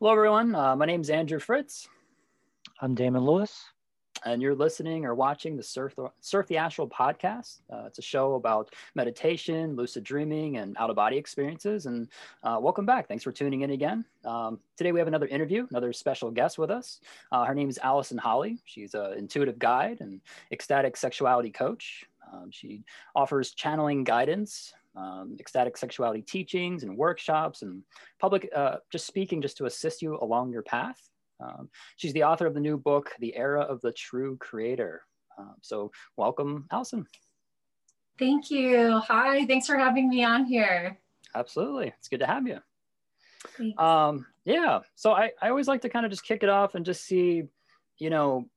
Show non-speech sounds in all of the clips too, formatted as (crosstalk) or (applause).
Hello, everyone. Uh, my name is Andrew Fritz. I'm Damon Lewis. And you're listening or watching the Surf the, Surf the Astral podcast. Uh, it's a show about meditation, lucid dreaming, and out of body experiences. And uh, welcome back. Thanks for tuning in again. Um, today, we have another interview, another special guest with us. Uh, her name is Allison Holley. She's an intuitive guide and ecstatic sexuality coach. Um, she offers channeling guidance, um, ecstatic sexuality teachings and workshops and public uh, just speaking just to assist you along your path. Um, she's the author of the new book, The Era of the True Creator. Um, so welcome, Allison. Thank you. Hi, thanks for having me on here. Absolutely. It's good to have you. Um, yeah. So I, I always like to kind of just kick it off and just see, you know,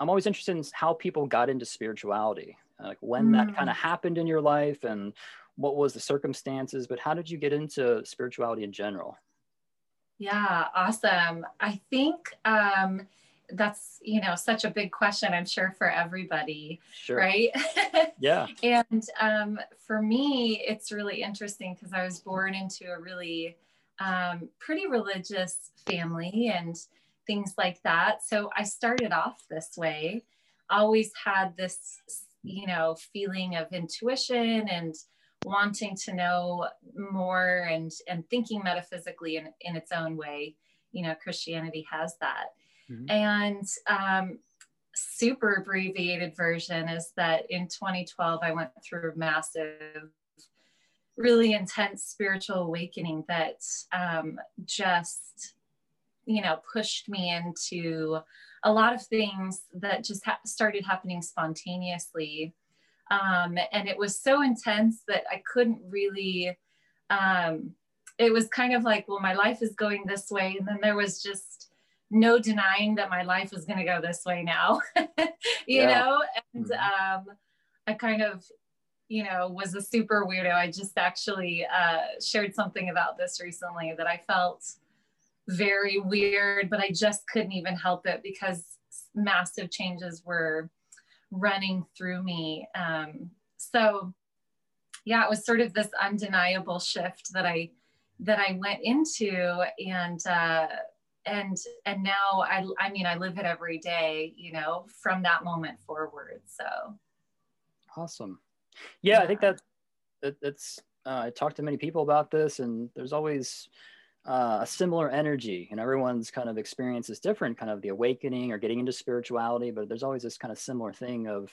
I'm always interested in how people got into spirituality, like when mm. that kind of happened in your life and what was the circumstances, but how did you get into spirituality in general? Yeah, awesome. I think um, that's you know such a big question. I'm sure for everybody, sure. right? (laughs) yeah. and um, for me, it's really interesting because I was born into a really um, pretty religious family and things like that. So I started off this way. Always had this, you know, feeling of intuition and wanting to know more and and thinking metaphysically in, in its own way. You know christianity has that. Mm-hmm. and um, super abbreviated version is that in 2012 i went through a massive really intense spiritual awakening that um, just you know pushed me into a lot of things that just ha- started happening spontaneously um, and it was so intense that I couldn't really, um, it was kind of like, well, my life is going this way. And then there was just no denying that my life was going to go this way now, (laughs) you yeah. know? And mm-hmm. um, I kind of, you know, was a super weirdo. I just actually uh, shared something about this recently that I felt very weird, but I just couldn't even help it because massive changes were running through me. Um, so yeah, it was sort of this undeniable shift that I that I went into and uh, and and now I I mean I live it every day, you know, from that moment forward. So awesome. Yeah, yeah. I think that, that that's uh, I talked to many people about this and there's always uh, a similar energy and everyone's kind of experience is different kind of the awakening or getting into spirituality but there's always this kind of similar thing of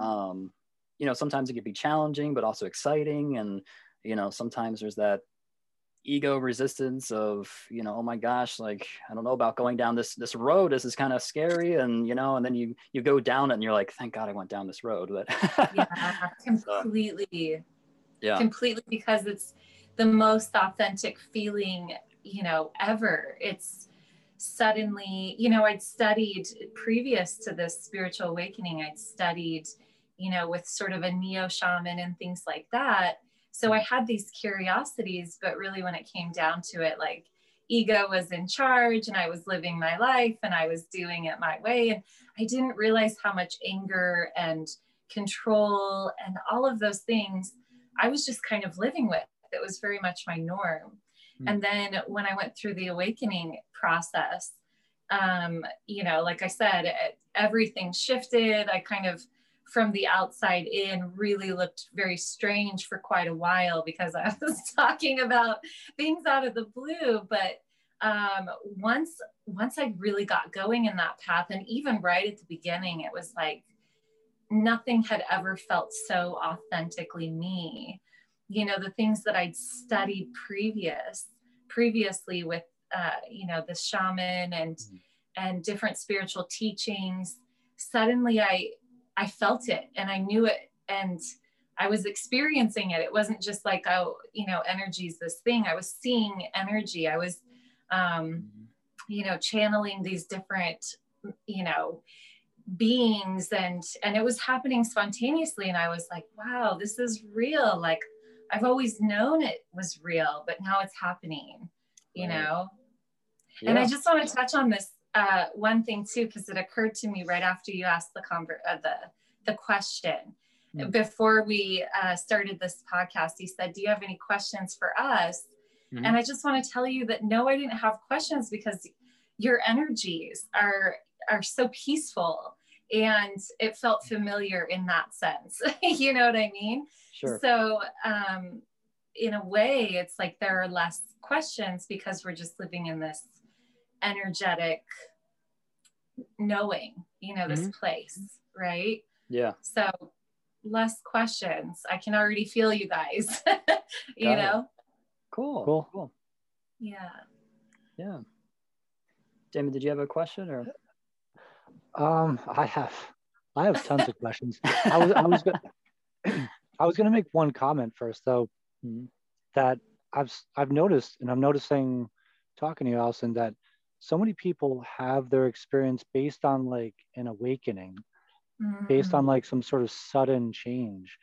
um, you know sometimes it can be challenging but also exciting and you know sometimes there's that ego resistance of you know oh my gosh like i don't know about going down this this road this is kind of scary and you know and then you you go down it and you're like thank god i went down this road but yeah (laughs) completely. So, yeah. Completely because it's the most authentic feeling, you know, ever. It's suddenly, you know, I'd studied previous to this spiritual awakening, I'd studied, you know, with sort of a neo shaman and things like that. So I had these curiosities, but really when it came down to it, like ego was in charge and I was living my life and I was doing it my way. And I didn't realize how much anger and control and all of those things I was just kind of living with that was very much my norm. Mm. And then when I went through the awakening process, um, you know, like I said, it, everything shifted. I kind of, from the outside in, really looked very strange for quite a while because I (laughs) was talking about things out of the blue. But um, once once I really got going in that path, and even right at the beginning, it was like nothing had ever felt so authentically me you know the things that i'd studied previous previously with uh, you know the shaman and mm-hmm. and different spiritual teachings suddenly i i felt it and i knew it and i was experiencing it it wasn't just like oh you know energy is this thing i was seeing energy i was um mm-hmm. you know channeling these different you know beings and and it was happening spontaneously and i was like wow this is real like I've always known it was real, but now it's happening, you right. know? Yeah. And I just want to touch on this uh, one thing too, because it occurred to me right after you asked the convert, uh, the, the question. Mm. Before we uh, started this podcast, he said, Do you have any questions for us? Mm-hmm. And I just want to tell you that no, I didn't have questions because your energies are are so peaceful and it felt familiar in that sense. (laughs) you know what I mean? Sure. So um in a way it's like there are less questions because we're just living in this energetic knowing, you know, this mm-hmm. place, right? Yeah. So less questions. I can already feel you guys, (laughs) you Got know? It. Cool. Cool. Cool. Yeah. Yeah. Damon, did you have a question or? Um, I have, I have tons of (laughs) questions. I was, I was, gonna, (clears throat) I was going to make one comment first, though, mm-hmm. that I've, I've noticed, and I'm noticing, talking to you, Allison, that so many people have their experience based on like an awakening, mm-hmm. based on like some sort of sudden change,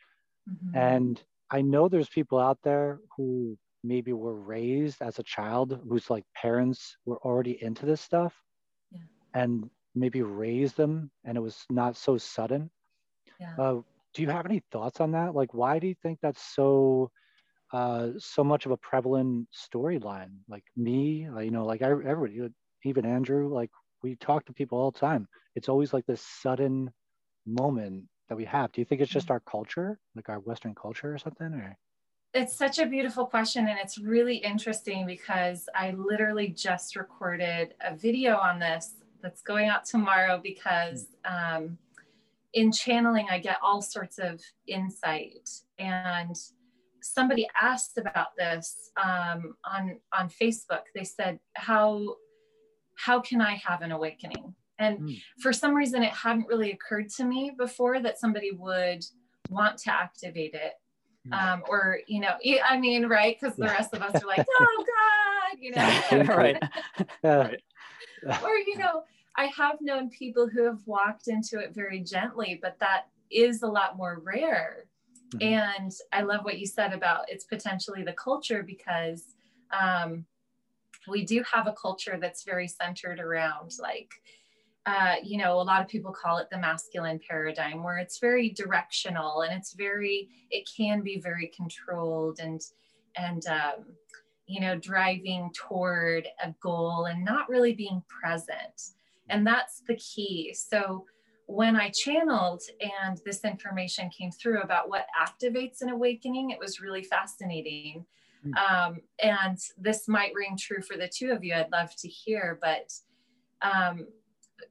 mm-hmm. and I know there's people out there who maybe were raised as a child whose like parents were already into this stuff yeah. and maybe raised them and it was not so sudden yeah. uh, do you have any thoughts on that? Like why do you think that's so uh, so much of a prevalent storyline? Like me uh, you know like I, everybody even andrew like we talk to people all the time. It's always like this sudden moment that we have. Do you think it's just mm-hmm. our culture like our western culture or something or? It's such a beautiful question and it's really interesting because I literally just recorded a video on this that's going out tomorrow because um, in channeling I get all sorts of insight. And somebody asked about this um, on on Facebook. They said how how can I have an awakening? And mm. for some reason it hadn't really occurred to me before that somebody would want to activate it um, or you know i mean right? Because the rest of us are like (laughs) oh god you know? (laughs) Right? (laughs) Right. Or you know i have known people who have walked into it very gently but that is a lot more rare mm-hmm. and i love what you said about it's potentially the culture because um, we do have a culture that's very centered around like uh, you know, a lot of people call it the masculine paradigm, where it's very directional and it's very, it can be very controlled and, and, um, you know, driving toward a goal and not really being present. And that's the key. So when I channeled and this information came through about what activates an awakening, it was really fascinating. Hmm. Um, and this might ring true for the two of you. I'd love to hear, but um,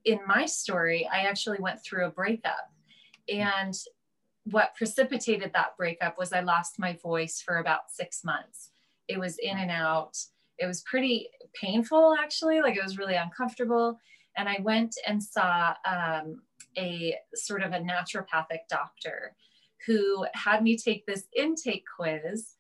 in my story, I actually went through a breakup. And what precipitated that breakup was I lost my voice for about six months. It was in and out. It was pretty painful, actually. Like it was really uncomfortable. And I went and saw um, a sort of a naturopathic doctor who had me take this intake quiz.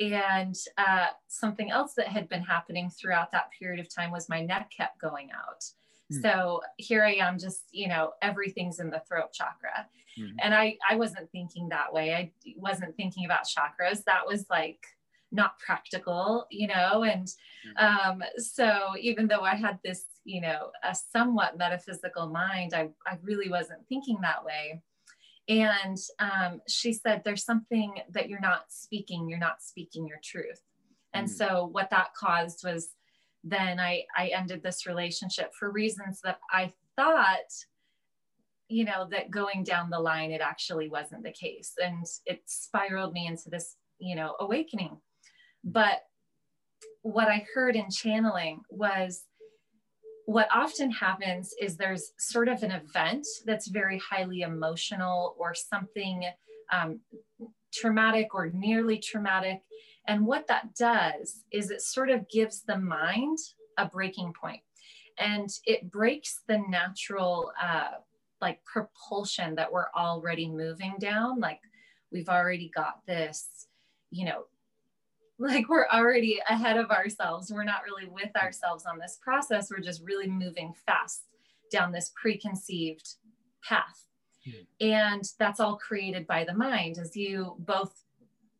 And uh, something else that had been happening throughout that period of time was my neck kept going out. Hmm. So here I am, just, you know, everything's in the throat chakra. Mm. And I, I wasn't thinking that way. I wasn't thinking about chakras. That was like not practical, you know? And hmm. um, so even though I had this, you know, a somewhat metaphysical mind, I, I really wasn't thinking that way. And um, she said, There's something that you're not speaking, you're not speaking your truth. And mm. so what that caused was then I, I ended this relationship for reasons that I thought, you know, that going down the line, it actually wasn't the case. And it spiraled me into this, you know, awakening. But what I heard in channeling was what often happens is there's sort of an event that's very highly emotional or something um, traumatic or nearly traumatic and what that does is it sort of gives the mind a breaking point and it breaks the natural uh, like propulsion that we're already moving down. Like we've already got this, you know, like we're already ahead of ourselves. We're not really with ourselves on this process. We're just really moving fast down this preconceived path. Hmm. And that's all created by the mind, as you both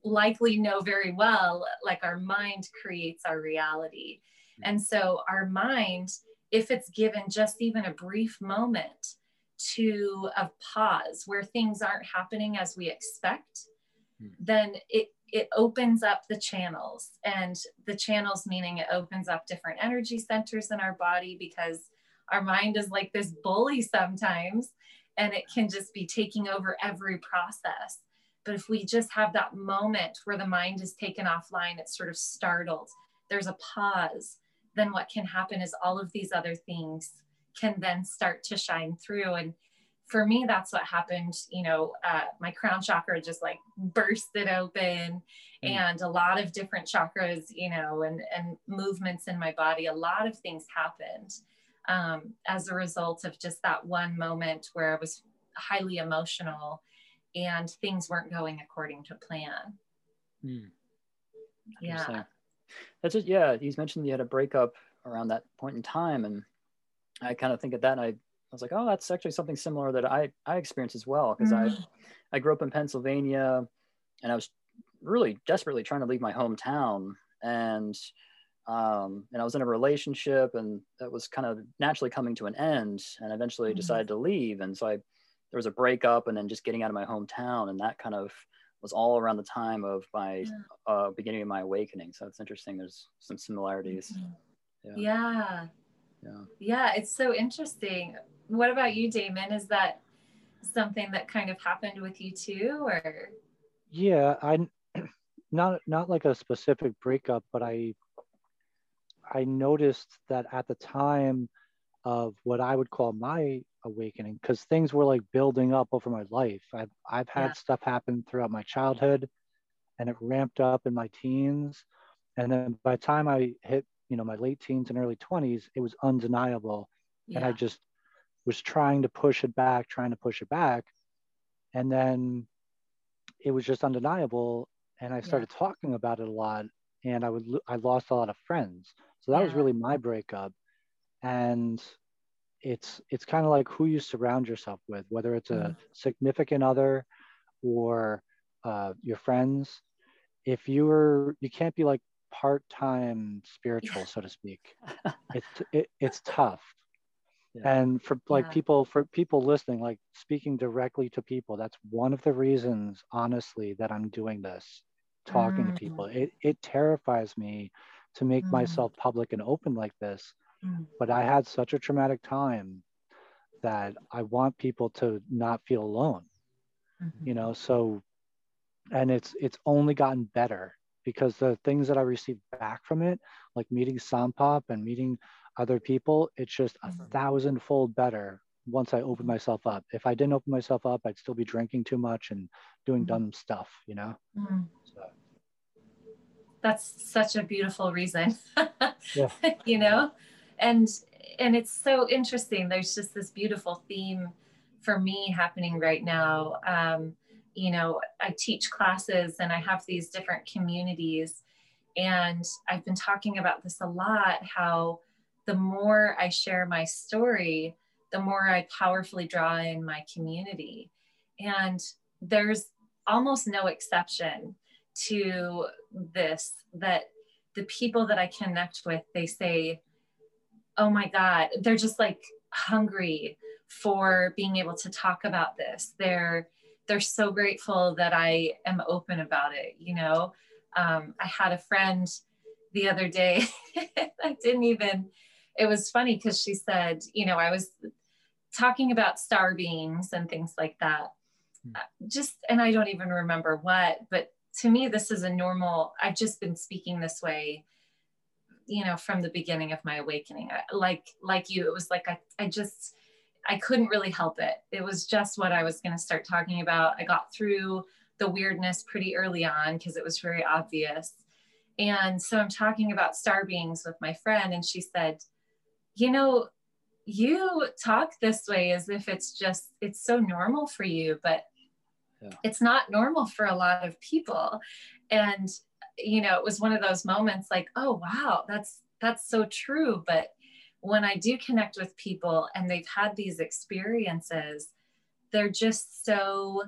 likely know very well like our mind creates our reality hmm. and so our mind if it's given just even a brief moment to of pause where things aren't happening as we expect hmm. then it it opens up the channels and the channels meaning it opens up different energy centers in our body because our mind is like this bully sometimes and it can just be taking over every process. But if we just have that moment where the mind is taken offline it's sort of startled. There's a pause. Then what can happen is all of these other things can then start to shine through and for me that's what happened you know uh, my crown chakra just like bursted open mm. and a lot of different chakras you know and and movements in my body a lot of things happened um, as a result of just that one moment where i was highly emotional and things weren't going according to plan mm. yeah that's just yeah he's mentioned you had a breakup around that point in time and i kind of think of that and i I was like, oh, that's actually something similar that I, I experienced as well. Cause mm-hmm. I, I grew up in Pennsylvania and I was really desperately trying to leave my hometown. And, um, and I was in a relationship and that was kind of naturally coming to an end and eventually mm-hmm. decided to leave. And so I, there was a breakup and then just getting out of my hometown. And that kind of was all around the time of my yeah. uh, beginning of my awakening. So it's interesting. There's some similarities. Mm-hmm. Yeah. yeah. Yeah. Yeah. It's so interesting what about you, Damon? Is that something that kind of happened with you too, or? Yeah, I (clears throat) not not like a specific breakup, but I I noticed that at the time of what I would call my awakening, because things were like building up over my life. I've I've had yeah. stuff happen throughout my childhood, and it ramped up in my teens, and then by the time I hit you know my late teens and early 20s, it was undeniable, yeah. and I just was trying to push it back, trying to push it back. And then it was just undeniable. And I started yeah. talking about it a lot and I would, I lost a lot of friends. So that yeah. was really my breakup. And it's, it's kind of like who you surround yourself with, whether it's a mm. significant other or uh, your friends. If you're, you can't be like part-time spiritual, so to speak. (laughs) it's, it, it's tough yeah. and for like yeah. people for people listening like speaking directly to people that's one of the reasons honestly that i'm doing this talking mm. to people mm. it, it terrifies me to make mm. myself public and open like this mm. but i had such a traumatic time that i want people to not feel alone mm-hmm. you know so and it's it's only gotten better because the things that i received back from it like meeting sampop and meeting other people, it's just a mm-hmm. thousandfold better once I open myself up. If I didn't open myself up, I'd still be drinking too much and doing mm-hmm. dumb stuff, you know? Mm-hmm. So. That's such a beautiful reason, yeah. (laughs) you know? And, and it's so interesting. There's just this beautiful theme for me happening right now. Um, you know, I teach classes and I have these different communities. And I've been talking about this a lot how the more I share my story, the more I powerfully draw in my community. And there's almost no exception to this that the people that I connect with, they say, oh my God, they're just like hungry for being able to talk about this. They're they're so grateful that I am open about it. You know, um, I had a friend the other day. (laughs) I didn't even it was funny because she said, you know, I was talking about star beings and things like that. Uh, just, and I don't even remember what, but to me, this is a normal, I've just been speaking this way, you know, from the beginning of my awakening. I, like, like you, it was like, I, I just, I couldn't really help it. It was just what I was going to start talking about. I got through the weirdness pretty early on because it was very obvious. And so I'm talking about star beings with my friend, and she said, you know, you talk this way as if it's just, it's so normal for you, but yeah. it's not normal for a lot of people. And, you know, it was one of those moments like, oh, wow, that's, that's so true. But when I do connect with people and they've had these experiences, they're just so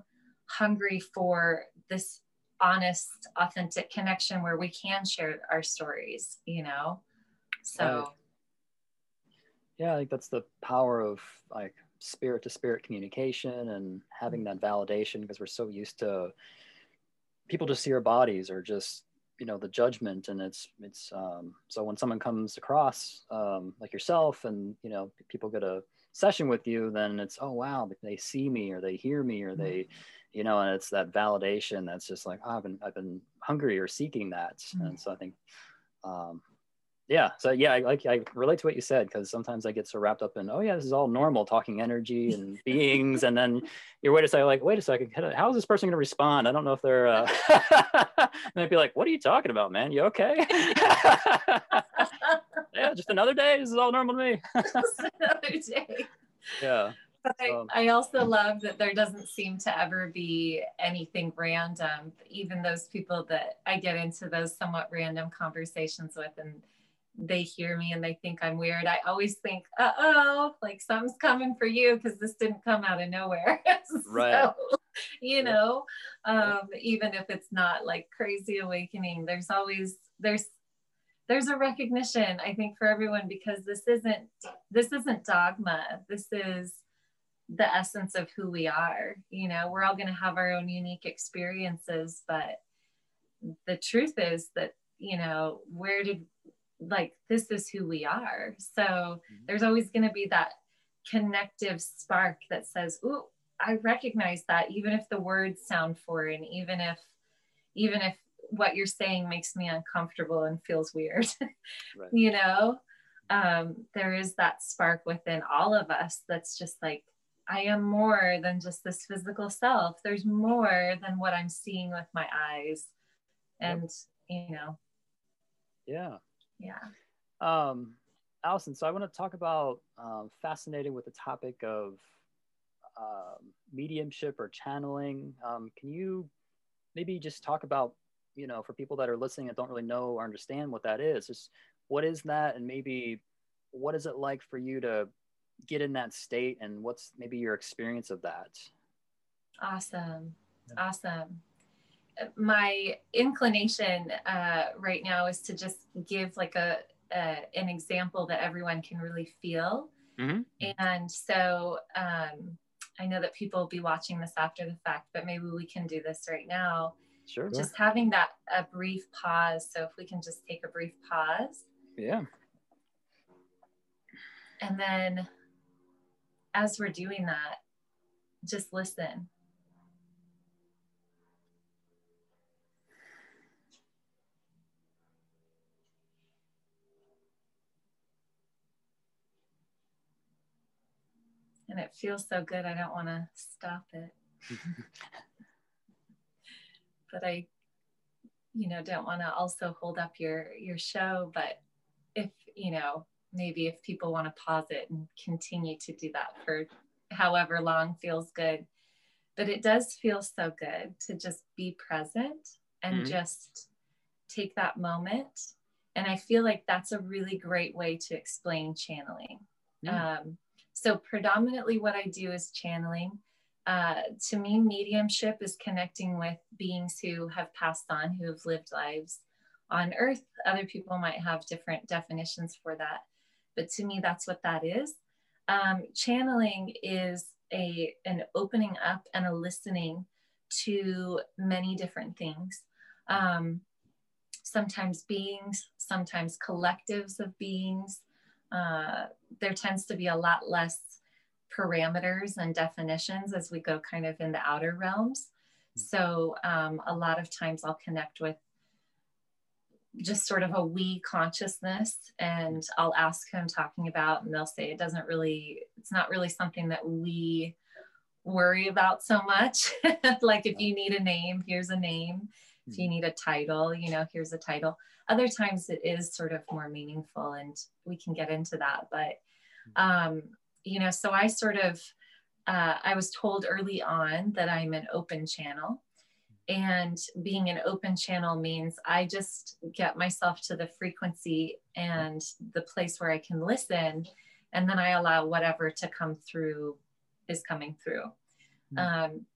hungry for this honest, authentic connection where we can share our stories, you know? So yeah i think that's the power of like spirit to spirit communication and having that validation because we're so used to people just see our bodies or just you know the judgment and it's it's um, so when someone comes across um, like yourself and you know people get a session with you then it's oh wow they see me or they hear me or mm-hmm. they you know and it's that validation that's just like oh, i've been i've been hungry or seeking that mm-hmm. and so i think um, yeah so yeah I, like i relate to what you said because sometimes i get so wrapped up in oh yeah this is all normal talking energy and (laughs) beings and then you're wait a second like wait a second how is this person going to respond? I don't know if they're uh (laughs) and they'd be like what are you talking about man? You okay? (laughs) Yeah just another day this is all normal to me. Another day yeah but I, um, I also love that there doesn't seem to ever be anything random even those people that i get into those somewhat random conversations with and they hear me and they think I'm weird, I always think, uh oh, like something's coming for you because this didn't come out of nowhere. (laughs) right. So, you know, um, even if it's not like crazy awakening, there's always, there's, there's a recognition i think for everyone because this isn't this isn't dogma this is the essence of who we are you know we're all going to have our own unique experiences but the truth is that you know where did like this is who we are. So mm-hmm. there's always going to be that connective spark that says oh i recognize that even if the words sound foreign even if even if what you're saying makes me uncomfortable and feels weird. (laughs) Right. you know? Um, there is that spark within all of us that's just like i am more than just this physical self. There's more than what i'm seeing with my eyes. And yep. you know? Yeah yeah. Um, Allison, so I want to talk about um, fascinated with the topic of um, mediumship or channeling. Um, can you maybe just talk about, you know, for people that are listening that don't really know or understand what that is, just what is that, and maybe what is it like for you to get in that state, and what's maybe your experience of that? Awesome, yeah. awesome my inclination uh, right now is to just give like a, a, an example that everyone can really feel. Mm-hmm. And so um, I know that people will be watching this after the fact, but maybe we can do this right now. Sure. Just having that a brief pause. So if we can just take a brief pause. Yeah. And then as we're doing that, just listen. And it feels so good. I don't want to stop it. (laughs) but I, you know, don't want to also hold up your your show. But if you know, maybe if people want to pause it and continue to do that for however long feels good. But it does feel so good to just be present and mm-hmm. just take that moment. And I feel like that's a really great way to explain channeling. Mm. Um, so, predominantly, what I do is channeling. Uh, to me, mediumship is connecting with beings who have passed on, who have lived lives on earth. Other people might have different definitions for that. But to me, that's what that is. Um, channeling is a, an opening up and a listening to many different things. Um, sometimes beings, sometimes collectives of beings, uh, there tends to be a lot less parameters and definitions as we go kind of in the outer realms. Hmm. So um, a lot of times I'll connect with just sort of a we consciousness and I'll ask who I'm talking about and they'll say it doesn't really, it's not really something that we worry about so much. (laughs) like if you need a name, here's a name. If you hmm. need a title, you know, here's a title. Other times it is sort of more meaningful and we can get into that. But, hmm. um, you know, so I sort of, uh, I was told early on that I'm an open channel. And being an open channel means I just get myself to the frequency and the place where I can listen. And then I allow whatever to come through is coming through. Mm-hmm. Um,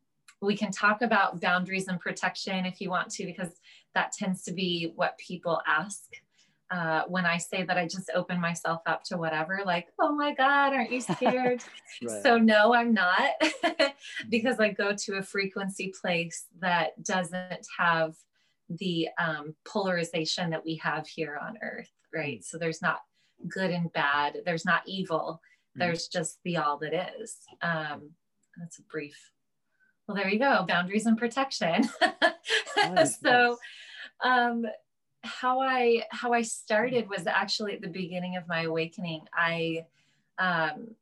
we can talk about boundaries and protection if you want to, because that tends to be what people ask. uh, when I say that I just open myself up to whatever, like, oh my God, aren't you (laughs) scared? right. So, no, I'm not, (laughs) because I go to a frequency place that doesn't have the um, polarization that we have here on earth, right? So, there's not good and bad, there's not evil, mm. there's just the all that is. Um, that's a brief. Well, there you go boundaries and protection. (laughs) nice, so, um, how I how I started was actually at the beginning of my awakening. I um,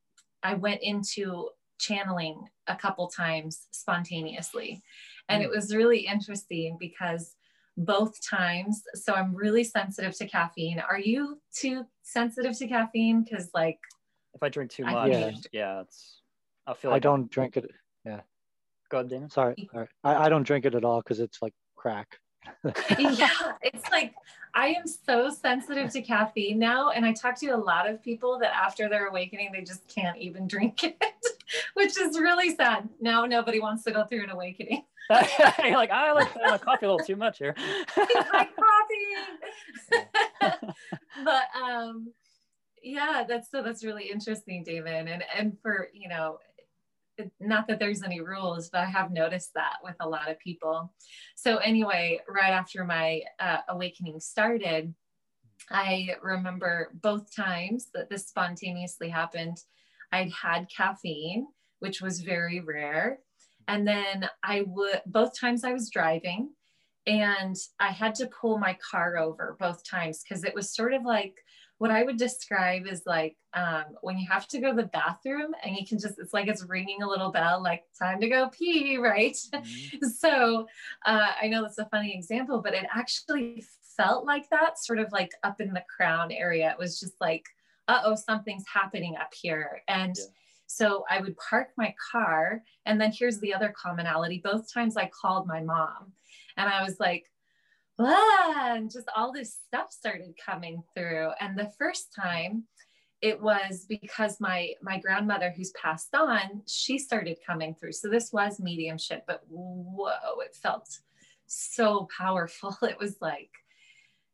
I went into channeling a couple times spontaneously, and it hmm. was really interesting because both times. So I'm really sensitive to caffeine. Are you too sensitive to caffeine? Because like, if I drink too much, yeah, yeah it's. I feel. Like I don't I'm, drink it. Yeah. Go ahead, Dana. Sorry, sorry. I, I don't drink it at all because it's like crack (laughs) yeah, it's like I am so sensitive to caffeine now. And I talk to a lot of people that after their awakening, they just can't even drink it, (laughs) which is really sad. Now nobody wants to go through an awakening. (laughs) You're like, I like my coffee a little too much here. my coffee. but um yeah, that's so that's really interesting, David. And and for you know, not that there's any rules, but I have noticed that with a lot of people. So, anyway, right after my uh, awakening started, I remember both times that this spontaneously happened. I'd had caffeine, which was very rare. And then I would, both times I was driving and I had to pull my car over both times because it was sort of like what I would describe is like um, when you have to go to the bathroom and you can just, it's like it's ringing a little bell, like time to go pee, (laughs) right? Mm-hmm. so uh, I know that's a funny example, but it actually felt like that, sort of like up in the crown area. It was just like, uh oh, something's happening up here. And yeah. so I would park my car. And then here's the other commonality both times I called my mom and I was like, and just all this stuff started coming through. And the first time it was because my my grandmother who's passed on, she started coming through. So this was mediumship, but whoa, it felt so powerful. (laughs) It was like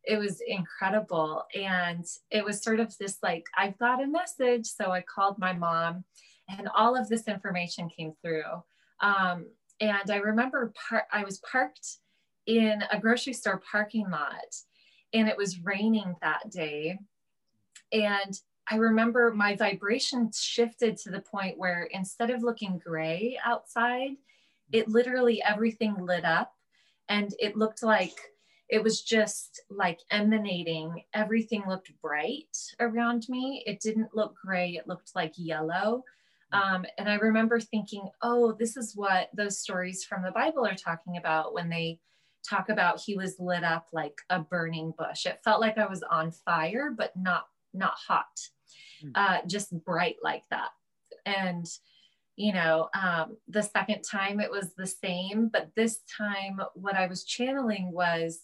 it was incredible. And it was sort of this like, I've got a message. So I called my mom and all of this information came through. Um, and I remember par- I was parked in a grocery store parking lot and it was raining that day. And I remember my vibration shifted to the point where instead of looking gray outside, it literally everything lit up and it looked like it was just like emanating. Everything looked bright around me. It didn't look gray, it looked like yellow. Um, and I remember thinking, oh, this is what those stories from the Bible are talking about when they talk about he was lit up like a burning bush. It felt like I was on fire, but not not hot, mm. uh, just bright like that. And you know, um, the second time it was the same, but this time what I was channeling was,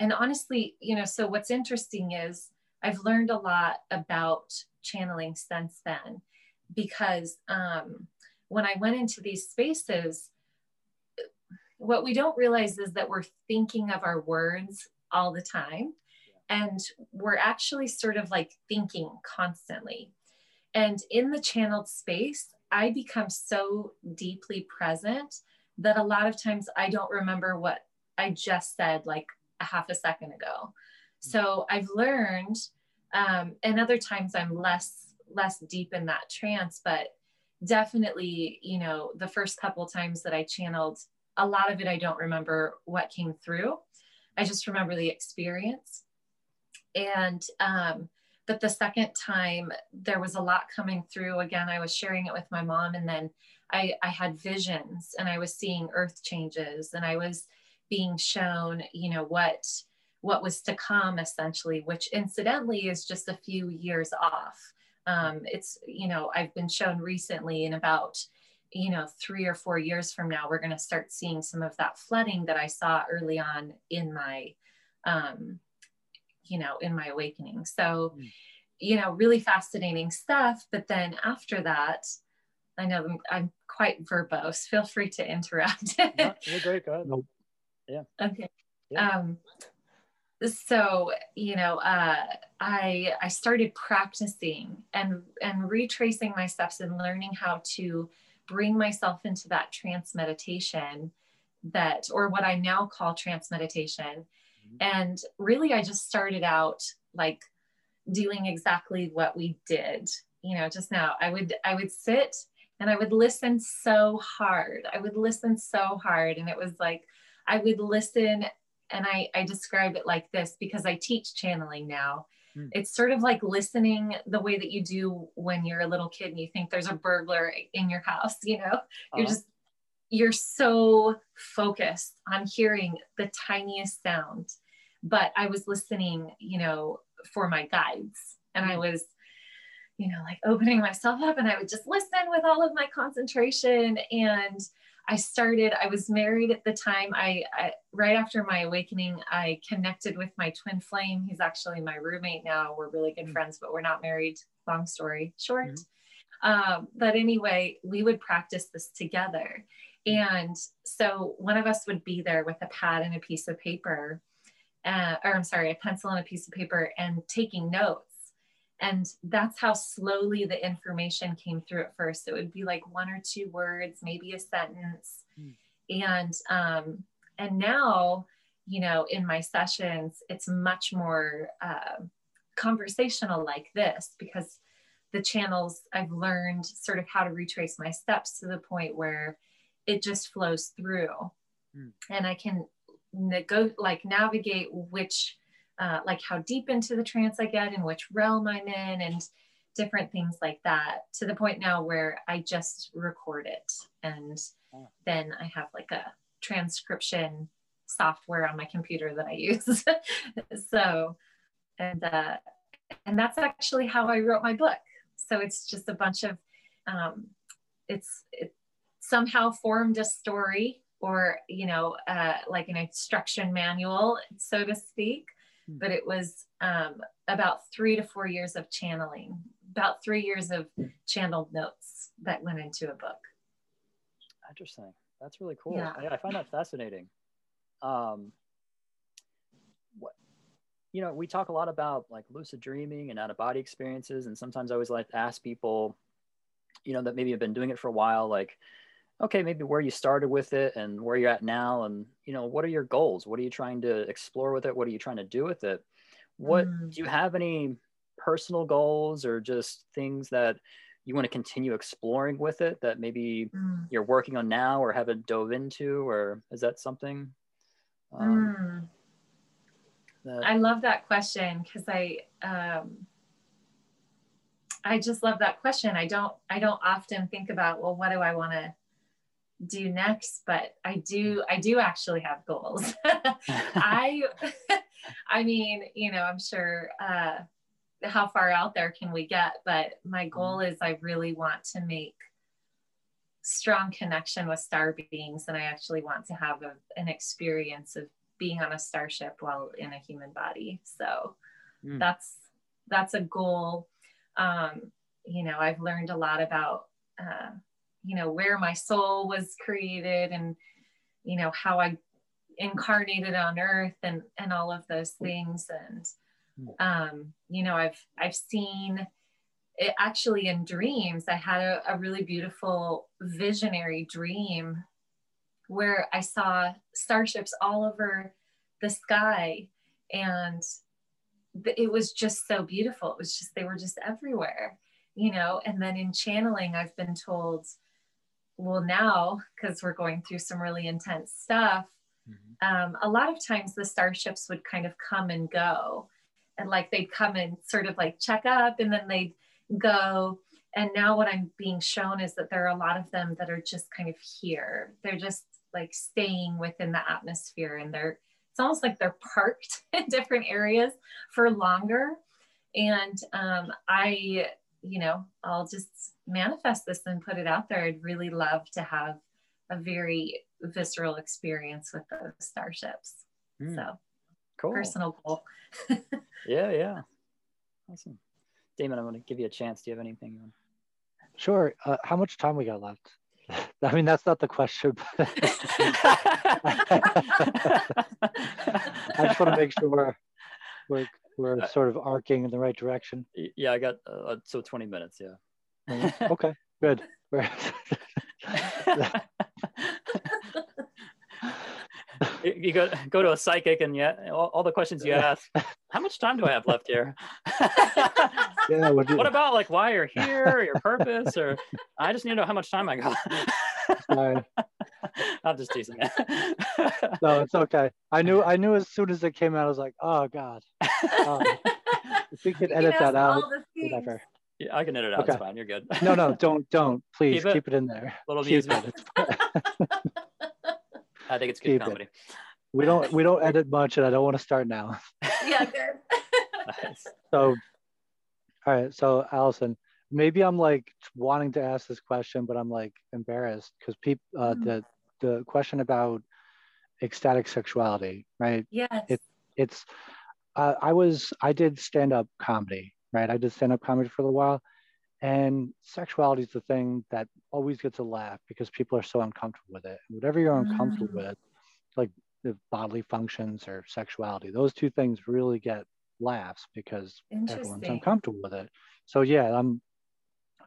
and honestly, you know, so what's interesting is I've learned a lot about channeling since then, because um, when I went into these spaces, what we don't realize is that we're thinking of our words all the time. And we're actually sort of like thinking constantly. And in the channeled space i become so deeply present that a lot of times i don't remember what i just said like a half a second ago. So i've learned um, and other times i'm less less deep in that trance but definitely you know the first couple times that i channeled a lot of it, I don't remember what came through. I just remember the experience. And, um, but the second time there was a lot coming through. Again, I was sharing it with my mom, and then I, I had visions and I was seeing earth changes and I was being shown, you know, what what was to come essentially, which incidentally is just a few years off. Um, it's, you know, I've been shown recently in about you know, three or four years from now, we're going to start seeing some of that flooding that I saw early on in my, um, you know, in my awakening. So, mm. you know, really fascinating stuff. But then after that, I know I'm, I'm quite verbose. Feel free to interrupt. (laughs) no, (laughs) you're great. Go ahead. Yeah. Okay. Yeah. Um, so you know uh, i i started practicing and and retracing my steps and learning how to bring myself into that trance meditation that or what i now call trance meditation mm-hmm. and really i just started out like doing exactly what we did you know just now i would i would sit and i would listen so hard i would listen so hard and it was like i would listen and I, I describe it like this because I teach channeling now. Mm. It's sort of like listening the way that you do when you're a little kid and you think there's a burglar in your house, (laughs) you know, uh-huh. you're just, you're so focused on hearing the tiniest sound. But I was listening, you know, for my guides and I hmm. was, you know, like opening myself up and I would just listen with all of my concentration and I started, I was married at the time. I, I, right after my awakening, I connected with my twin flame. He's actually my roommate now. We're really good mm-hmm. friends, but we're not married. Long story short. Mm-hmm. Um, but anyway, we would practice this together. And so one of us would be there with a pad and a piece of paper, uh, or I'm sorry, a pencil and a piece of paper and taking notes and that's how slowly the information came through at first it would be like one or two words maybe a sentence mm. and um, and now you know in my sessions it's much more uh, conversational like this because the channels i've learned sort of how to retrace my steps to the point where it just flows through mm. and i can go like navigate which uh, like how deep into the trance I get and which realm I'm in and different things like that to the point now where I just record it and then I have like a transcription software on my computer that I use. (laughs) so, and uh, and that's actually how I wrote my book. So it's just a bunch of, um, it's it somehow formed a story or you know uh, like an instruction manual, so to speak, But it was um, about three to four years of channeling, about three years of channeled notes that went into a book. Interesting. That's really cool. Yeah. I, I find that fascinating. Um, what, you know, we talk a lot about like lucid dreaming and out of body experiences. And sometimes I always like to ask people, you know, that maybe have been doing it for a while, like, okay, maybe where you started with it and where you're at now, and you know, what are your goals? What are you trying to explore with it? What are you trying to do with it? What mm. do you have any personal goals or just things that you want to continue exploring with it that maybe mm. you're working on now or haven't dove into, or is that something? Um, mm. that... I love that question because I. Um, I just love that question. I don't I don't often think about well what do I want to do next but i do i do actually have goals (laughs) (laughs) i (laughs) i mean you know i'm sure uh how far out there can we get but my mm-hmm. goal is i really want to make strong connection with star beings and i actually want to have a, an experience of being on a starship while in a human body so mm. that's that's a goal um you know i've learned a lot about uh, you know where my soul was created and you know how i incarnated on earth and and all of those things. And um you know i've i've seen it actually in dreams. I had a, a really beautiful visionary dream where i saw starships all over the sky and it was just so beautiful. It was just they were just everywhere you know? And then in channeling i've been told well now because we're going through some really intense stuff mm-hmm. um, a lot of times the starships would kind of come and go. And like they'd come and sort of like check up and then they'd go. And now what i'm being shown is that there are a lot of them that are just kind of here. They're just like staying within the atmosphere and they're it's almost like they're parked (laughs) in different areas for longer. And um, i you know i'll just manifest this and put it out there, I'd really love to have a very visceral experience with those starships. Mm. So, cool. Personal goal. (laughs) yeah, yeah. Awesome. Damon, I'm going to give you a chance. Do you have anything? Sure. Uh, how much time we got left? (laughs) I mean, that's not the question. (laughs) I just want to make sure we're we're sort of arcing in the right direction. Yeah, I got uh, so 20 minutes. Yeah. okay, good. you go go to a psychic and yet all, all, the questions you ask how much time do i have left here (laughs) yeah, what, what about like why you're here your purpose or i just need to know how much time i got i'm just teasing (laughs) (laughs) no it's okay i knew i knew as soon as it came out i was like oh god um, (laughs) if we could edit that out whatever yeah, I can edit it out. Okay. It's fine. You're good. no, no, don't, don't. Please keep it, keep it in there. Little music. I think it's good Keep comedy. It. We don't we don't edit much, and I don't want to start now. Yeah, good. nice. So, all right. So, Allison, maybe I'm like wanting to ask this question, but I'm like embarrassed because people uh, mm. the the question about ecstatic sexuality, right? Yes. It, it's uh, I was I did stand up comedy, right? I did stand up comedy for a while, and sexuality is the thing that always gets a laugh because people are so uncomfortable with it. Whatever you're uncomfortable mm. with, like the bodily functions or sexuality, those two things really get laughs because everyone's uncomfortable with it. So yeah, I'm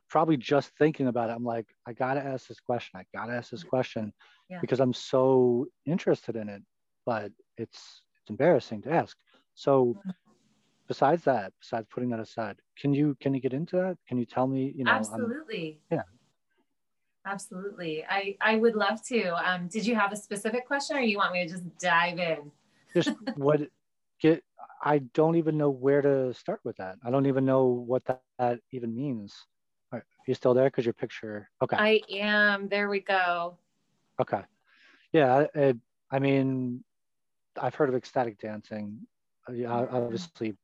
probably just thinking about it. I'm like, I gotta ask this question. I gotta ask this question yeah. because I'm so interested in it, but it's it's embarrassing to ask. So mm besides that, besides putting that aside, can you can you get into that? Can you tell me? You know, absolutely. I'm, yeah. Absolutely. I I would love to. Um, did you have a specific question, or you want me to just dive in? Just (laughs) what get. I don't even know where to start with that. I don't even know what that, that even means. Are you still there? Because your picture. Okay. I am. There we go. Okay. Yeah. It, I mean, I've heard of ecstatic dancing. Yeah, mm-hmm. obviously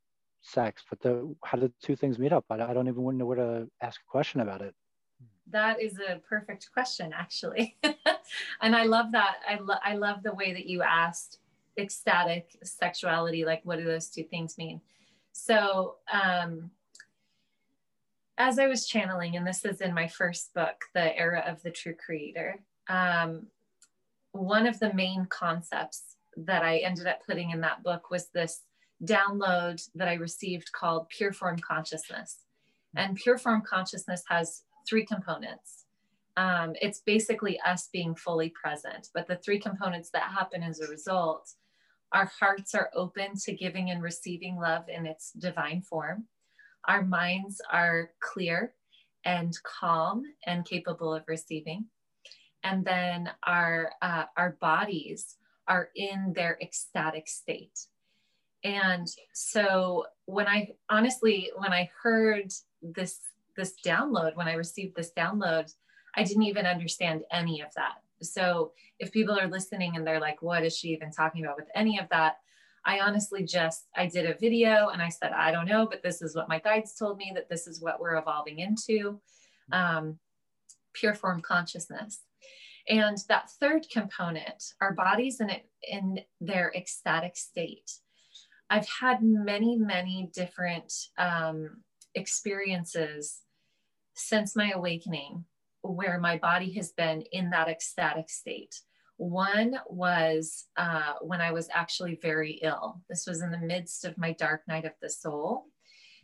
sex, but the how did two things meet up? I, I don't even know where to ask a question about it. That is a perfect question, actually, (laughs) and I love that. I lo- I love the way that you asked ecstatic sexuality. Like, what do those two things mean? So, um, as I was channeling, and this is in my first book, The Era of the True Creator, um, one of the main concepts that I ended up putting in that book was this download that I received called Pure Form Consciousness. And Pure Form Consciousness has three components. Um, it's basically us being fully present, but the three components that happen as a result our hearts are open to giving and receiving love in its divine form. Our minds are clear and calm and capable of receiving. And then our, uh, our bodies are in their ecstatic state. And so when I honestly, when I heard this this download, when I received this download, I didn't even understand any of that. So if people are listening and they're like, what is she even talking about with any of that? I honestly just I did a video and I said, I don't know, but this is what my guides told me that this is what we're evolving into. Um, pure form consciousness. And that third component, our bodies in it in their ecstatic state. I've had many, many different um, experiences since my awakening where my body has been in that ecstatic state. One was uh, when I was actually very ill. This was in the midst of my dark night of the soul.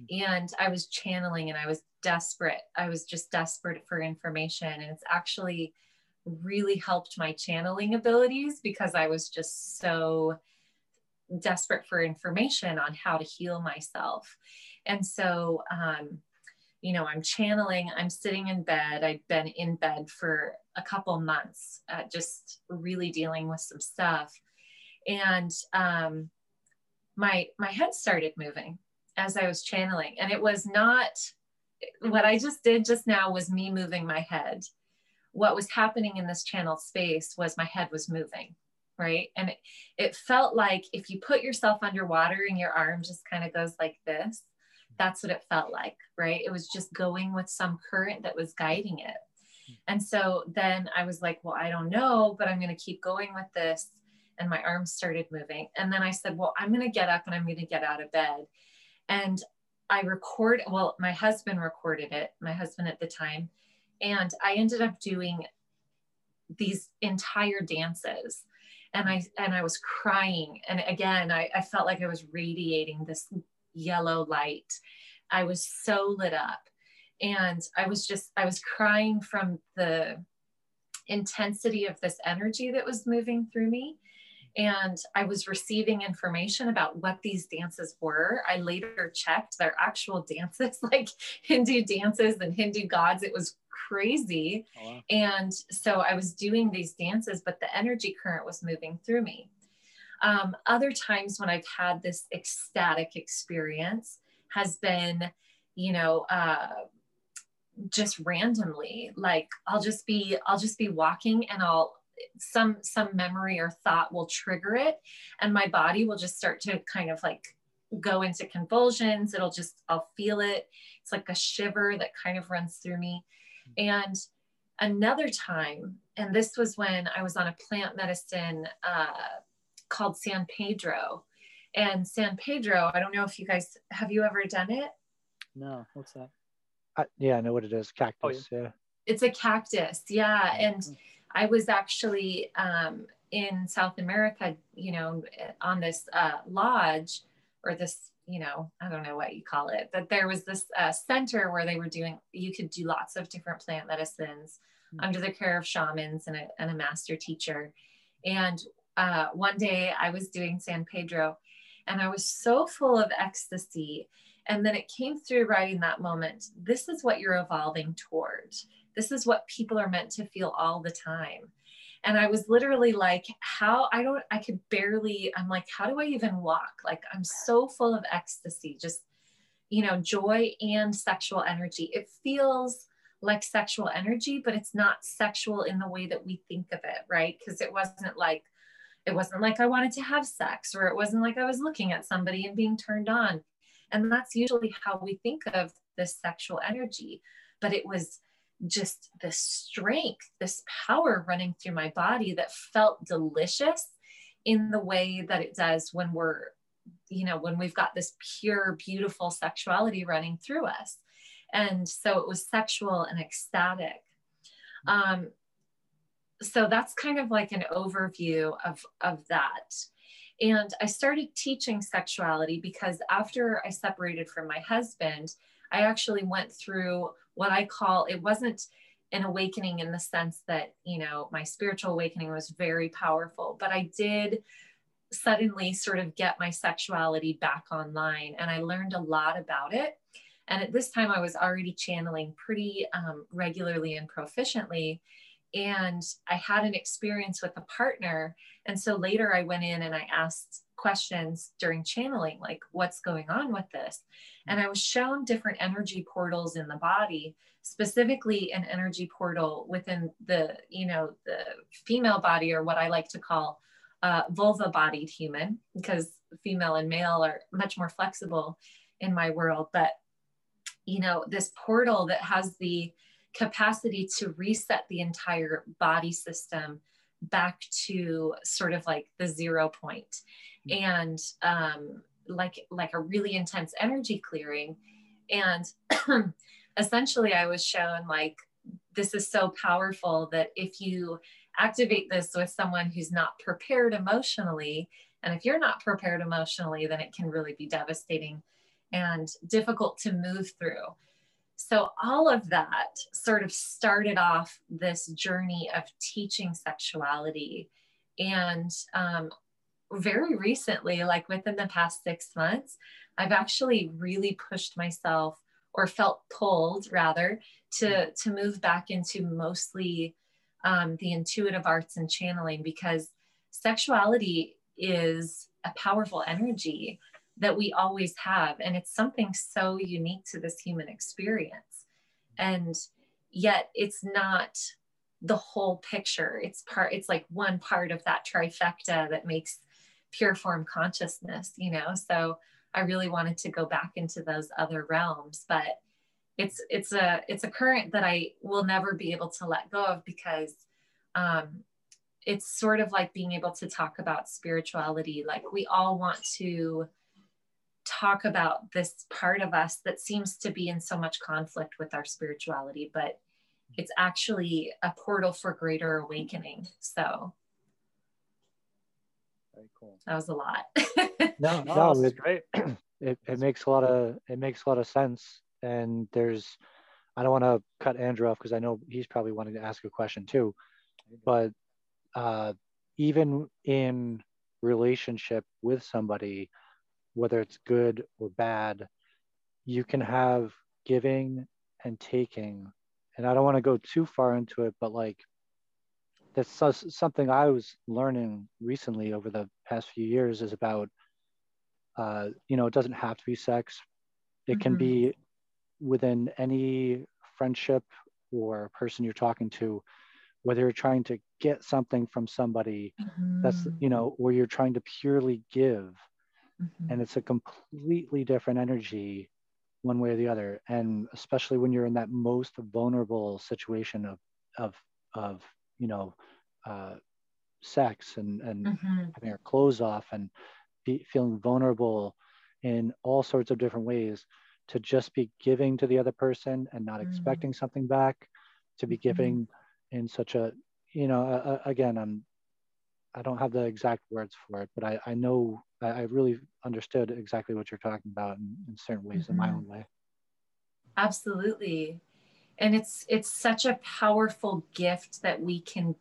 And I was channeling and I was desperate. I was just desperate for information. And it's actually really helped my channeling abilities because I was just so desperate for information on how to heal myself. And so, um, you know, I'm channeling, I'm sitting in bed. I'd been in bed for a couple months, uh, just really dealing with some stuff. And um, my, my head started moving as I was channeling. And it was not what I just did just now was me moving my head. What was happening in this channel space was my head was moving right? And it, it felt like if you put yourself underwater and your arm just kind of goes like this, that's what it felt like, right? It was just going with some current that was guiding it. And so then I was like, well, I don't know, but I'm going to keep going with this. And my arms started moving. And then I said, well, I'm going to get up and I'm going to get out of bed. And I record, well, my husband recorded it, my husband at the time. And I ended up doing these entire dances and I and I was crying. And again, I, I felt like I was radiating this yellow light. I was so lit up. And I was just, I was crying from the intensity of this energy that was moving through me. And I was receiving information about what these dances were. I later checked their actual dances, (laughs) like Hindu dances and Hindu gods. It was crazy. Oh, wow. And so I was doing these dances, but the energy current was moving through me. Um, other times when I've had this ecstatic experience has been, you know, uh, just randomly. Like I'll just be, I'll just be walking and I'll some some memory or thought will trigger it, and my body will just start to kind of like go into convulsions. It'll just I'll feel it. It's like a shiver that kind of runs through me. And another time, and this was when I was on a plant medicine uh, called San Pedro. And San Pedro, I don't know if you guys have you ever done it? No, what's that? Uh, yeah, I know what it is. Cactus. Oh, yeah. yeah. It's a cactus. Yeah. And mm-hmm. I was actually um, in South America, you know, on this uh, lodge or this, you know, I don't know what you call it, but there was this uh, center where they were doing, you could do lots of different plant medicines mm-hmm. under the care of shamans and a, and a master teacher. And uh, one day I was doing San Pedro and I was so full of ecstasy. And then it came through right in that moment. This is what you're evolving toward. This is what people are meant to feel all the time. And I was literally like, how I don't, I could barely, I'm like, how do I even walk? Like, I'm so full of ecstasy, just, you know, joy and sexual energy. It feels like sexual energy, but it's not sexual in the way that we think of it, right? Because it wasn't like, it wasn't like I wanted to have sex, or it wasn't like I was looking at somebody and being turned on. And that's usually how we think of this sexual energy. But it was just this strength, this power running through my body that felt delicious in the way that it does when we're, you know, when we've got this pure, beautiful sexuality running through us. And so it was sexual and ecstatic. Um, so that's kind of like an overview of, of that. And I started teaching sexuality because after I separated from my husband, I actually went through what I call it wasn't an awakening in the sense that, you know, my spiritual awakening was very powerful, but I did suddenly sort of get my sexuality back online and I learned a lot about it. And at this time, I was already channeling pretty um, regularly and proficiently and I had an experience with a partner. And so later I went in and I asked questions during channeling, like, what's going on with this? And I was shown different energy portals in the body, specifically an energy portal within the, you know, the female body, or what I like to call uh, vulva bodied human, because female and male are much more flexible in my world. But, you know, this portal that has the capacity to reset the entire body system back to sort of like the zero point. And um, like like a really intense energy clearing. And (clears throat) essentially i was shown like this is so powerful that if you activate this with someone who's not prepared emotionally and if you're not prepared emotionally then it can really be devastating and difficult to move through. So all of that sort of started off this journey of teaching sexuality. And um, very recently like within the past six months i've actually really pushed myself or felt pulled rather to to move back into mostly um, the intuitive arts and channeling because sexuality is a powerful energy that we always have. And it's something so unique to this human experience. And yet it's not the whole picture. It's part, it's like one part of that trifecta that makes pure form consciousness, you know? So I really wanted to go back into those other realms, but it's it's a it's a current that I will never be able to let go of because um, it's sort of like being able to talk about spirituality. Like we all want to talk about this part of us that seems to be in so much conflict with our spirituality, but it's actually a portal for greater awakening. So, Very cool. That was a lot. (laughs) no, no, it's great. (clears throat) It, it makes a lot of it makes a lot of sense. And there's I don't want to cut Andrew off because I know he's probably wanting to ask a question too. But uh, even in relationship with somebody, whether it's good or bad, you can have giving and taking. And I don't want to go too far into it, but like that's something I was learning recently over the past few years is about, uh, you know, it doesn't have to be sex. It mm-hmm. can be mm-hmm. within any friendship or person you're talking to, whether you're trying to get something from somebody mm-hmm. that's, you know, or you're trying to purely give. Mm-hmm. And it's a completely different energy one way or the other. And especially when you're in that most vulnerable situation of, of, of you know, uh, sex and, and mm-hmm. having our clothes off and be, feeling vulnerable in all sorts of different ways to just be giving to the other person and not mm-hmm. expecting something back to be mm-hmm. giving in such a you know uh, again i'm i don't have the exact words for it but i i know i really understood exactly what you're talking about in, in certain ways in my mm-hmm. own way absolutely and it's it's such a powerful gift that we can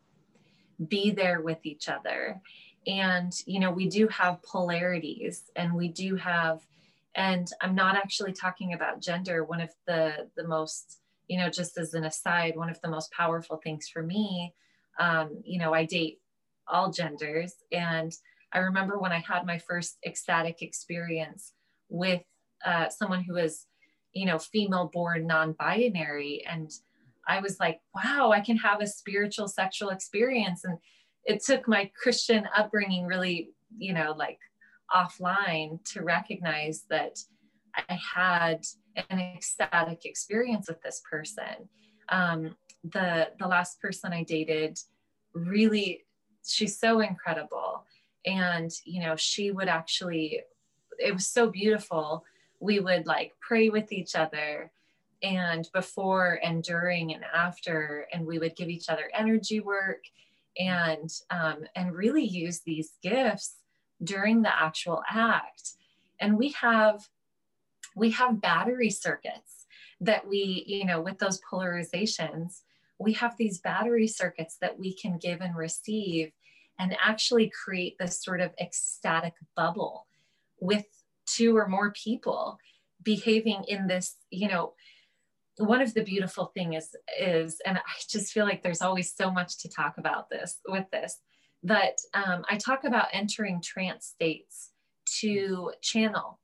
be there with each other. And you know we do have polarities and we do have and i'm not actually talking about gender. One of the the most you know just as an aside one of the most powerful things for me um, you know i date all genders. And i remember when i had my first ecstatic experience with uh, someone who was you know female born non-binary. And i was like wow i can have a spiritual sexual experience. And it took my christian upbringing really you know like offline to recognize that i had an ecstatic experience with this person. Um, the the last person i dated really she's so incredible. And you know she would actually it was so beautiful we would like pray with each other and before and during and after and we would give each other energy work and um, and really use these gifts during the actual act. And we have we have battery circuits that we you know with those polarizations we have these battery circuits that we can give and receive and actually create this sort of ecstatic bubble with two or more people behaving in this you know one of the beautiful things is is and i just feel like there's always so much to talk about this with this that um, i talk about entering trance states to channel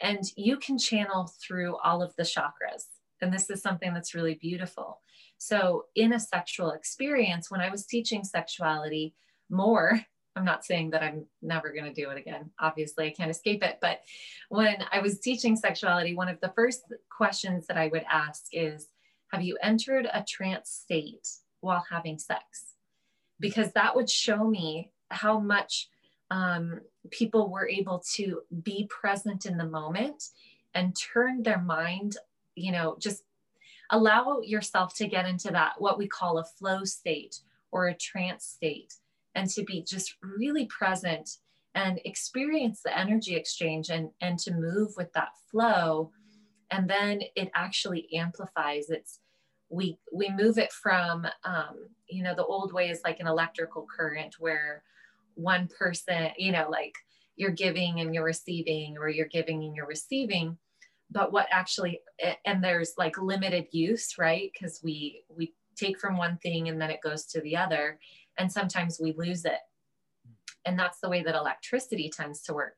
and you can channel through all of the chakras and this is something that's really beautiful. So in a sexual experience when i was teaching sexuality more I'm not saying that I'm never going to do it again. Obviously, I can't escape it. But when I was teaching sexuality, one of the first questions that I would ask is Have you entered a trance state while having sex? Because that would show me how much um, people were able to be present in the moment and turn their mind, you know, just allow yourself to get into that, what we call a flow state or a trance state and to be just really present and experience the energy exchange and, and to move with that flow. And then it actually amplifies. It's we we move it from um, you know the old way is like an electrical current where one person you know like you're giving and you're receiving or you're giving and you're receiving but what actually and there's like limited use right because we we take from one thing and then it goes to the other and sometimes we lose it. And that's the way that electricity tends to work.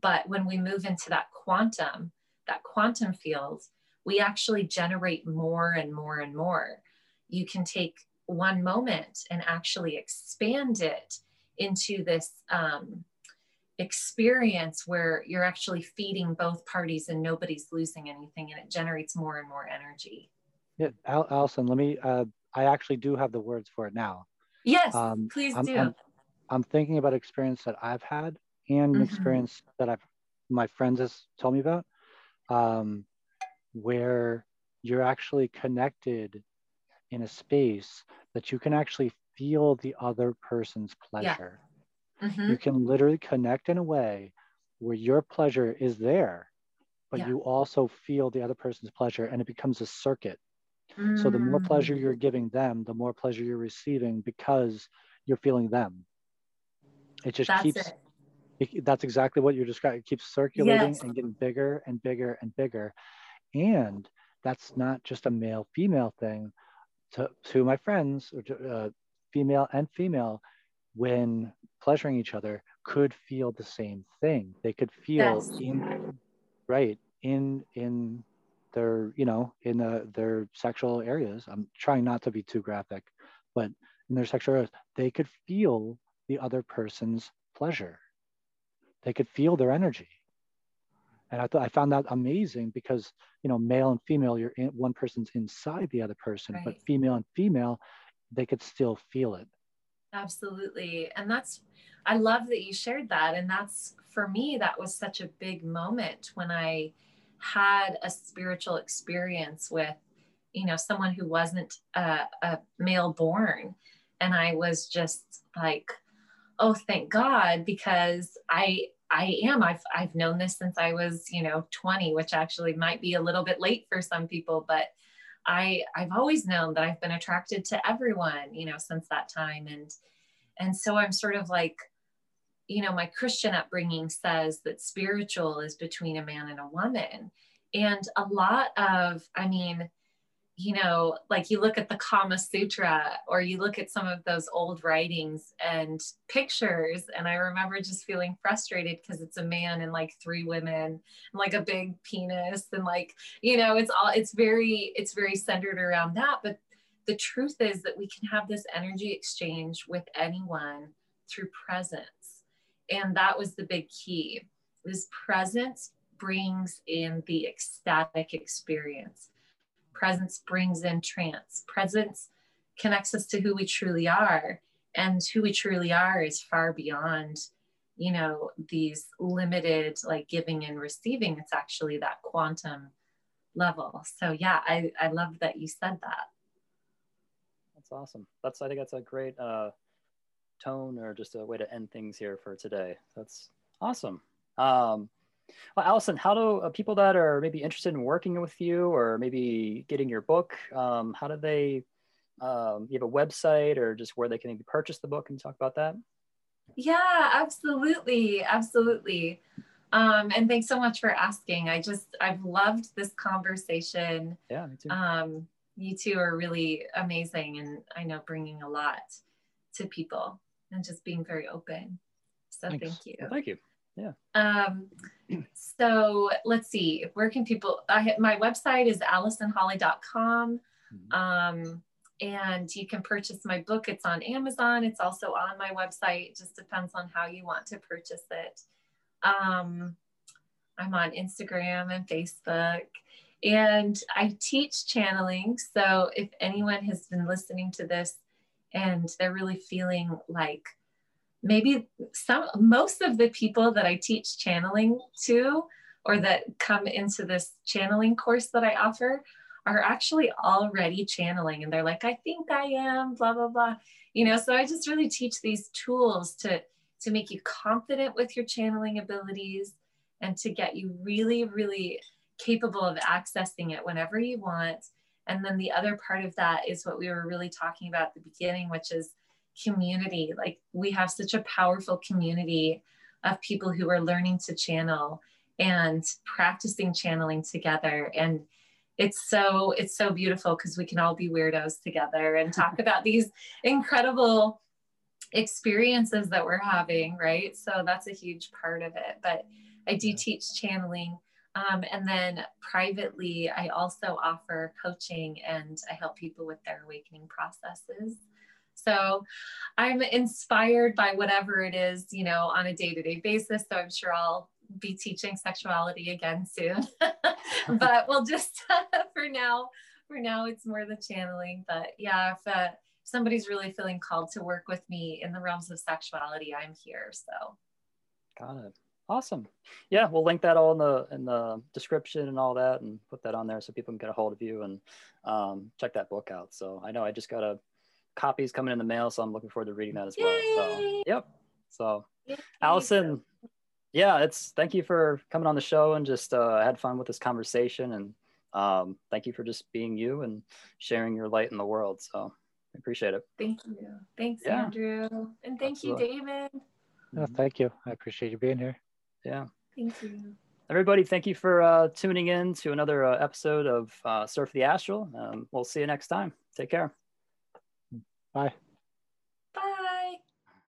But when we move into that quantum, that quantum field, we actually generate more and more and more. You can take one moment and actually expand it into this um, experience where you're actually feeding both parties and nobody's losing anything and it generates more and more energy. Yeah, Al- Allison, let me, uh, I actually do have the words for it now. Yes, um, please I'm, do. I'm, I'm, thinking about experience that I've had and mm-hmm. experience that I've my friends has told me about, um, where you're actually connected in a space that you can actually feel the other person's pleasure. Mm-hmm. You can literally connect in a way where your pleasure is there, but yeah. you also feel the other person's pleasure and it becomes a circuit. Mm. So the more pleasure mm. you're giving them, the more pleasure you're receiving because you're feeling them. It just that's keeps it. It, that's exactly what you're describing. It keeps circulating yes. and getting bigger and bigger and bigger. And that's not just a male female thing. To, to my friends, or uh, female and female, when pleasuring each other, could feel the same thing. They could feel yes. in right in in their you know in the, their sexual areas. I'm trying not to be too graphic, but in their sexual areas, they could feel the other person's pleasure. They could feel their energy. And I thought I found that amazing because you know male and female, you're in, one person's inside the other person, right. but female and female, they could still feel it. Absolutely, and that's I love that you shared that, and that's for me that was such a big moment when I had a spiritual experience with you know someone who wasn't a, a male born, and I was just like, oh, thank God, because I I am. I've I've known this since I was, you know, 20, which actually might be a little bit late for some people, but I I've always known that I've been attracted to everyone, you know, since that time. And and so I'm sort of like, you know, my Christian upbringing says that spiritual is between a man and a woman. And a lot of, I mean, you know, like you look at the Kama Sutra or you look at some of those old writings and pictures. And I remember just feeling frustrated because it's a man and like three women and like a big penis. And like, you know, it's all, it's very, it's very centered around that. But the truth is that we can have this energy exchange with anyone through presence. And that was the big key. This presence brings in the ecstatic experience Presence brings in trance. Presence connects us to who we truly are. And who we truly are is far beyond, you know, these limited like giving and receiving. It's actually that quantum level. So yeah, I, I love that you said that. That's awesome. That's I think that's a great uh, tone or just a way to end things here for today. That's awesome. Um, well, Allison, how do uh, people that are maybe interested in working with you or maybe getting your book, um, how do they, um, you have a website or just where they can maybe purchase the book and talk about that? Yeah, absolutely. Absolutely. Um, and thanks so much for asking. I just, I've loved this conversation. Yeah, me too. Um, you two are really amazing and I know bringing a lot to people and just being very open. So thanks. thank you. Well, thank you. Yeah. Um, so let's see, where can people, I my website is allisonholley.com. Mm-hmm. Um, and you can purchase my book. It's on Amazon. It's also on my website. It just depends on how you want to purchase it. Um, I'm on Instagram and Facebook. And I teach channeling. So if anyone has been listening to this and they're really feeling like maybe some most of the people that I teach channeling to or that come into this channeling course that I offer are actually already channeling and they're like I think I am blah blah blah. You know so I just really teach these tools to to make you confident with your channeling abilities and to get you really really capable of accessing it whenever you want and then the other part of that is what we were really talking about at the beginning which is community. Like we have such a powerful community of people who are learning to channel and practicing channeling together. And it's so it's so beautiful because we can all be weirdos together and talk (laughs) about these incredible experiences that we're having, right? So that's a huge part of it. But I do teach channeling. Um, and then privately, I also offer coaching and I help people with their awakening processes. So I'm inspired by whatever it is, you know, on a day to day basis. So I'm sure I'll be teaching sexuality again soon. (laughs) but we'll just, (laughs) for now, for now, it's more the channeling. But yeah, if uh, somebody's really feeling called to work with me in the realms of sexuality, I'm here. So got it. Awesome. Yeah, we'll link that all in the in the description and all that, and put that on there so people can get a hold of you and um, check that book out. So I know I just got a copies coming in the mail, so I'm looking forward to reading that as well. So, yep. So, Allison, yeah, it's thank you for coming on the show and just uh, had fun with this conversation. And um, thank you for just being you and sharing your light in the world. So, I appreciate it. Thank you. Thanks, yeah. Andrew. And thank Absolutely. you, David. No, thank you. I appreciate you being here. Yeah. Thank you. Everybody, thank you for uh, tuning in to another uh, episode of uh, Surf the Astral. Um, we'll see you next time. Take care. Bye.